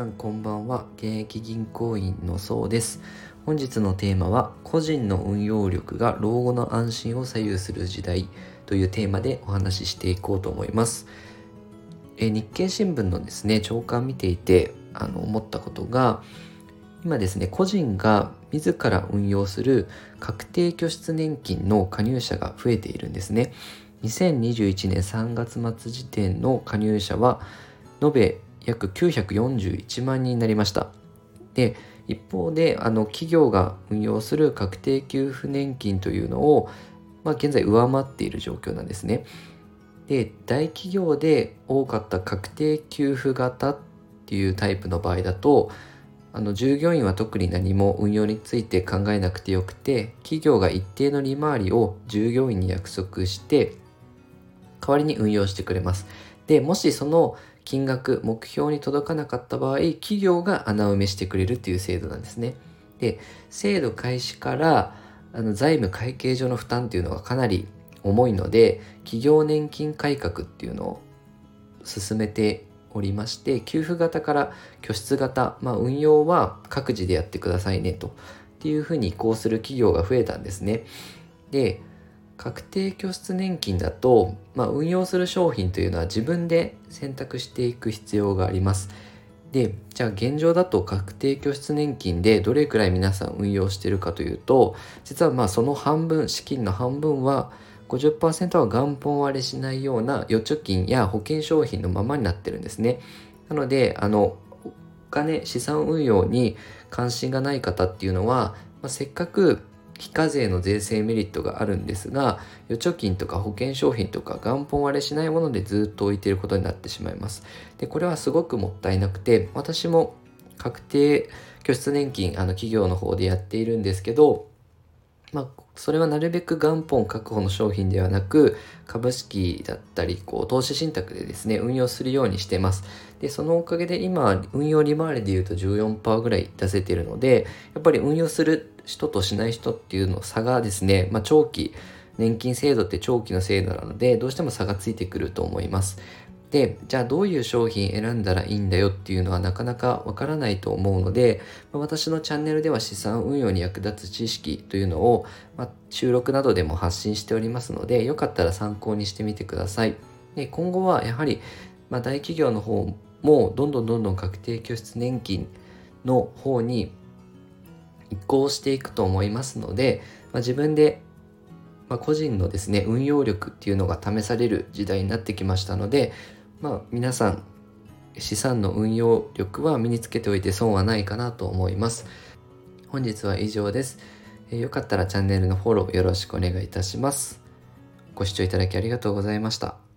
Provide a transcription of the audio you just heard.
さんこんばんは。現役銀行員のそうです。本日のテーマは個人の運用力が老後の安心を左右する時代というテーマでお話ししていこうと思います。え日経新聞のですね朝刊見ていてあの思ったことが今ですね個人が自ら運用する確定拠出年金の加入者が増えているんですね。2021年3月末時点の加入者は延べ約941万人になりました。で一方であの企業が運用する確定給付年金というのを、まあ、現在上回っている状況なんですね。で大企業で多かった確定給付型っていうタイプの場合だとあの従業員は特に何も運用について考えなくてよくて企業が一定の利回りを従業員に約束して代わりに運用してくれます。でもしその金額目標に届かなかった場合企業が穴埋めしてくれるっていう制度なんですね。で制度開始からあの財務会計上の負担っていうのがかなり重いので企業年金改革っていうのを進めておりまして給付型から拠出型、まあ、運用は各自でやってくださいねとっていうふうに移行する企業が増えたんですね。で確定拠出年金だと、まあ、運用する商品というのは自分で選択していく必要がありますでじゃあ現状だと確定拠出年金でどれくらい皆さん運用してるかというと実はまあその半分資金の半分は50%は元本割れしないような預貯金や保険商品のままになってるんですね。なので、あの、お金、資産運用に関心がない方っていうのは、まあ、せっかく非課税の税制メリットがあるんですが、預貯金とか保険商品とか元本割れしないものでずっと置いていることになってしまいます。で、これはすごくもったいなくて、私も確定拠出年金、あの企業の方でやっているんですけど、まあ、それはなるべく元本確保の商品ではなく株式だったりこう投資信託でですね運用するようにしてます。でそのおかげで今運用利回りで言うと14%ぐらい出せてるのでやっぱり運用する人としない人っていうの差がですね、まあ、長期年金制度って長期の制度なのでどうしても差がついてくると思います。でじゃあどういう商品選んだらいいんだよっていうのはなかなかわからないと思うので、私のチャンネルでは資産運用に役立つ知識というのを、まあ、収録などでも発信しておりますのでよかったら参考にしてみてください。で今後はやはり、まあ、大企業の方もどんどんどんどん確定拠出年金の方に移行していくと思いますので、まあ、自分でま個人のですね運用力っていうのが試される時代になってきましたのでまあ皆さん資産の運用力は身につけておいて損はないかなと思います。本日は以上です、えよかったらチャンネルのフォローよろしくお願いいたします。ご視聴いただきありがとうございました。